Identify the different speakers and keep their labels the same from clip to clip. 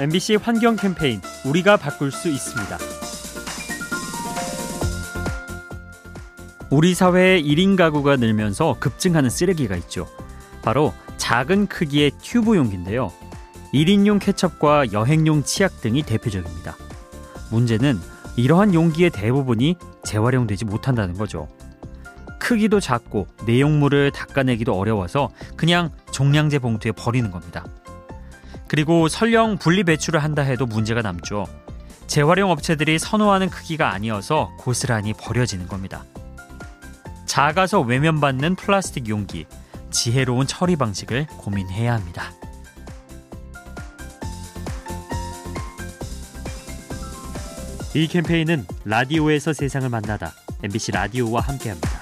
Speaker 1: MBC 환경 캠페인 우리가 바꿀 수 있습니다. 우리 사회의 1인 가구가 늘면서 급증하는 쓰레기가 있죠. 바로 작은 크기의 튜브 용기인데요. 1인용 케첩과 여행용 치약 등이 대표적입니다. 문제는 이러한 용기의 대부분이 재활용되지 못한다는 거죠. 크기도 작고 내용물을 닦아내기도 어려워서 그냥 종량제 봉투에 버리는 겁니다. 그리고 설령 분리 배출을 한다 해도 문제가 남죠. 재활용 업체들이 선호하는 크기가 아니어서 고스란히 버려지는 겁니다. 작아서 외면받는 플라스틱 용기, 지혜로운 처리 방식을 고민해야 합니다. 이 캠페인은 라디오에서 세상을 만나다 MBC 라디오와 함께합니다.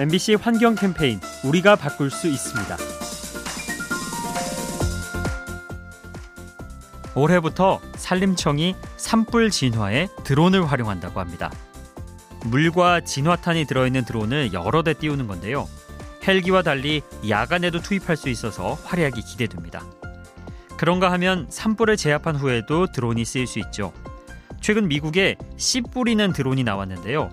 Speaker 1: MBC 환경 캠페인 우리가 바꿀 수 있습니다. 올해부터 산림청이 산불 진화에 드론을 활용한다고 합니다. 물과 진화탄이 들어있는 드론을 여러 대 띄우는 건데요. 헬기와 달리 야간에도 투입할 수 있어서 활약이 기대됩니다. 그런가 하면 산불을 제압한 후에도 드론이 쓰일 수 있죠. 최근 미국에 씨 뿌리는 드론이 나왔는데요.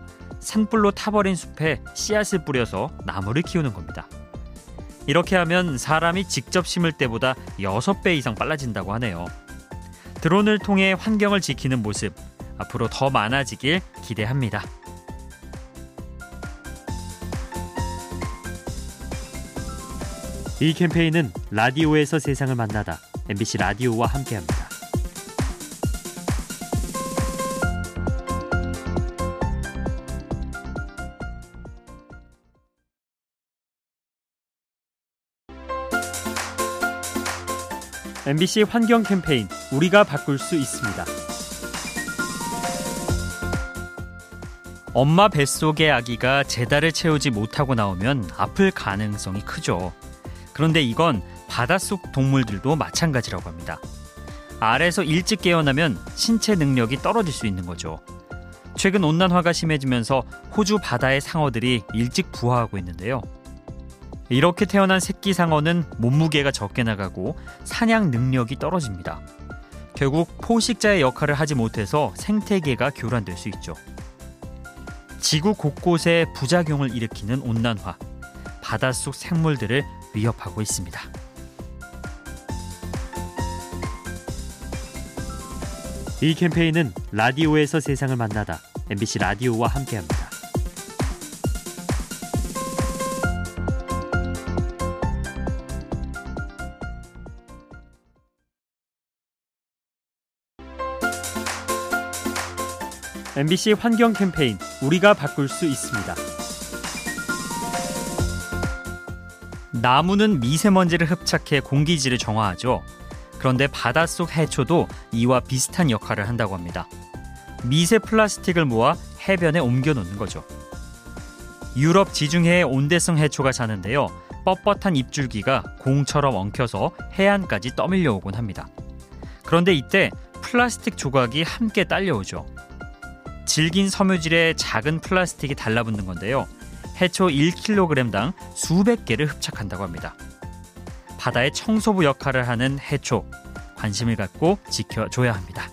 Speaker 1: 산불로 타버린 숲에 씨앗을 뿌려서 나무를 키우는 겁니다. 이렇게 하면 사람이 직접 심을 때보다 6배 이상 빨라진다고 하네요. 드론을 통해 환경을 지키는 모습 앞으로 더 많아지길 기대합니다. 이 캠페인은 라디오에서 세상을 만나다 MBC 라디오와 함께합니다. MBC 환경 캠페인 우리가 바꿀 수 있습니다. 엄마 뱃속의 아기가 제달을 채우지 못하고 나오면 아플 가능성이 크죠. 그런데 이건 바닷속 동물들도 마찬가지라고 합니다. 알에서 일찍 깨어나면 신체 능력이 떨어질 수 있는 거죠. 최근 온난화가 심해지면서 호주 바다의 상어들이 일찍 부화하고 있는데요. 이렇게 태어난 새끼 상어는 몸무게가 적게 나가고 사냥 능력이 떨어집니다. 결국 포식자의 역할을 하지 못해서 생태계가 교란될 수 있죠. 지구 곳곳에 부작용을 일으키는 온난화, 바닷속 생물들을 위협하고 있습니다. 이 캠페인은 라디오에서 세상을 만나다 MBC 라디오와 함께합니다. MBC 환경 캠페인 우리가 바꿀 수 있습니다. 나무는 미세먼지를 흡착해 공기질을 정화하죠. 그런데 바닷속 해초도 이와 비슷한 역할을 한다고 합니다. 미세 플라스틱을 모아 해변에 옮겨 놓는 거죠. 유럽 지중해의 온대성 해초가 사는데요. 뻣뻣한 입줄기가 공처럼 엉켜서 해안까지 떠밀려 오곤 합니다. 그런데 이때 플라스틱 조각이 함께 딸려오죠. 질긴 섬유질에 작은 플라스틱이 달라붙는 건데요. 해초 1kg당 수백 개를 흡착한다고 합니다. 바다의 청소부 역할을 하는 해초, 관심을 갖고 지켜줘야 합니다.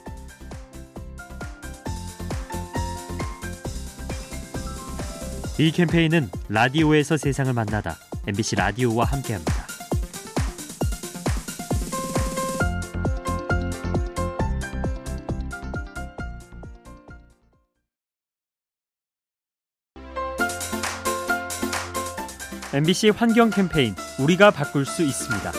Speaker 1: 이 캠페인은 라디오에서 세상을 만나다 MBC 라디오와 함께합니다. MBC 환경 캠페인 우리가 바꿀 수 있습니다.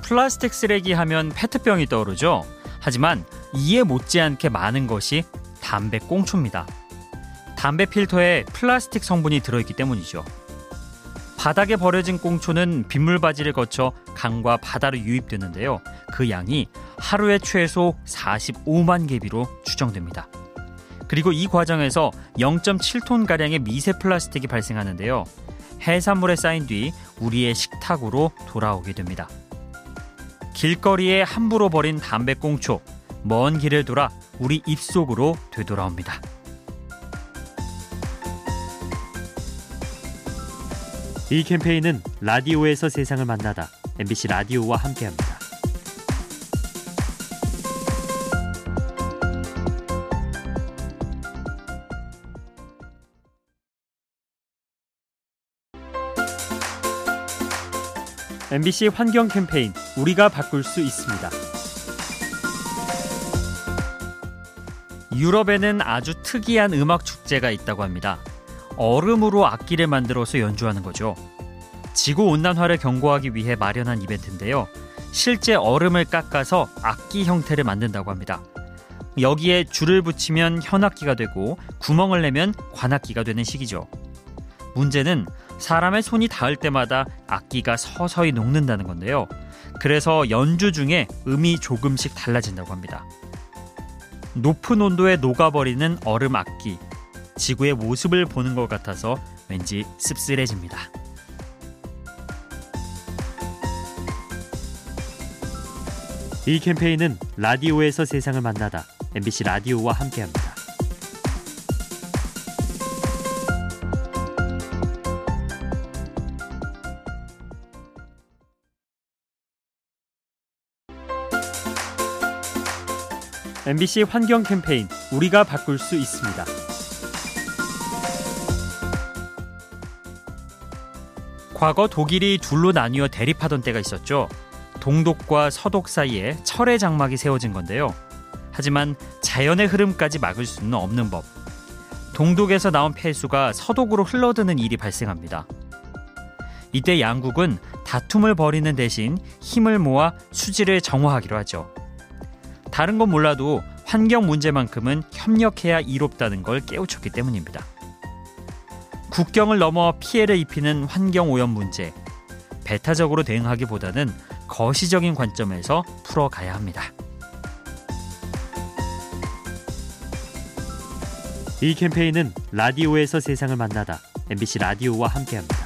Speaker 1: 플라스틱 쓰레기 하면 페트병이 떠오르죠. 하지만 이에 못지않게 많은 것이 담배 꽁초입니다. 담배 필터에 플라스틱 성분이 들어있기 때문이죠. 바닥에 버려진 꽁초는 빗물바지를 거쳐 강과 바다로 유입되는데요. 그 양이 하루에 최소 45만 개비로 추정됩니다. 그리고 이 과정에서 0.7톤 가량의 미세 플라스틱이 발생하는데요. 해산물에 쌓인 뒤 우리의 식탁으로 돌아오게 됩니다. 길거리에 함부로 버린 담배꽁초, 먼 길을 돌아 우리 입속으로 되돌아옵니다.
Speaker 2: 이 캠페인은 라디오에서 세상을 만나다 MBC 라디오와 함께합니다. MBC 환경 캠페인 우리가 바꿀 수 있습니다.
Speaker 1: 유럽에는 아주 특이한 음악 축제가 있다고 합니다. 얼음으로 악기를 만들어서 연주하는 거죠. 지구 온난화를 경고하기 위해 마련한 이벤트인데요. 실제 얼음을 깎아서 악기 형태를 만든다고 합니다. 여기에 줄을 붙이면 현악기가 되고 구멍을 내면 관악기가 되는 식이죠. 문제는 사람의 손이 닿을 때마다 악기가 서서히 녹는다는 건데요. 그래서 연주 중에 음이 조금씩 달라진다고 합니다. 높은 온도에 녹아버리는 얼음 악기. 지구의 모습을 보는 것 같아서 왠지 씁쓸해집니다.
Speaker 2: 이 캠페인은 라디오에서 세상을 만나다 MBC 라디오와 함께합니다. MBC 환경 캠페인 우리가 바꿀 수 있습니다.
Speaker 1: 과거 독일이 둘로 나뉘어 대립하던 때가 있었죠. 동독과 서독 사이에 철의 장막이 세워진 건데요. 하지만 자연의 흐름까지 막을 수는 없는 법. 동독에서 나온 폐수가 서독으로 흘러드는 일이 발생합니다. 이때 양국은 다툼을 벌이는 대신 힘을 모아 수지를 정화하기로 하죠. 다른 건 몰라도 환경 문제만큼은 협력해야 이롭다는 걸 깨우쳤기 때문입니다. 국경을 넘어 피해를 입히는 환경 오염 문제. 배타적으로 대응하기보다는 거시적인 관점에서 풀어가야 합니다.
Speaker 2: 이 캠페인은 라디오에서 세상을 만나다 MBC 라디오와 함께합니다.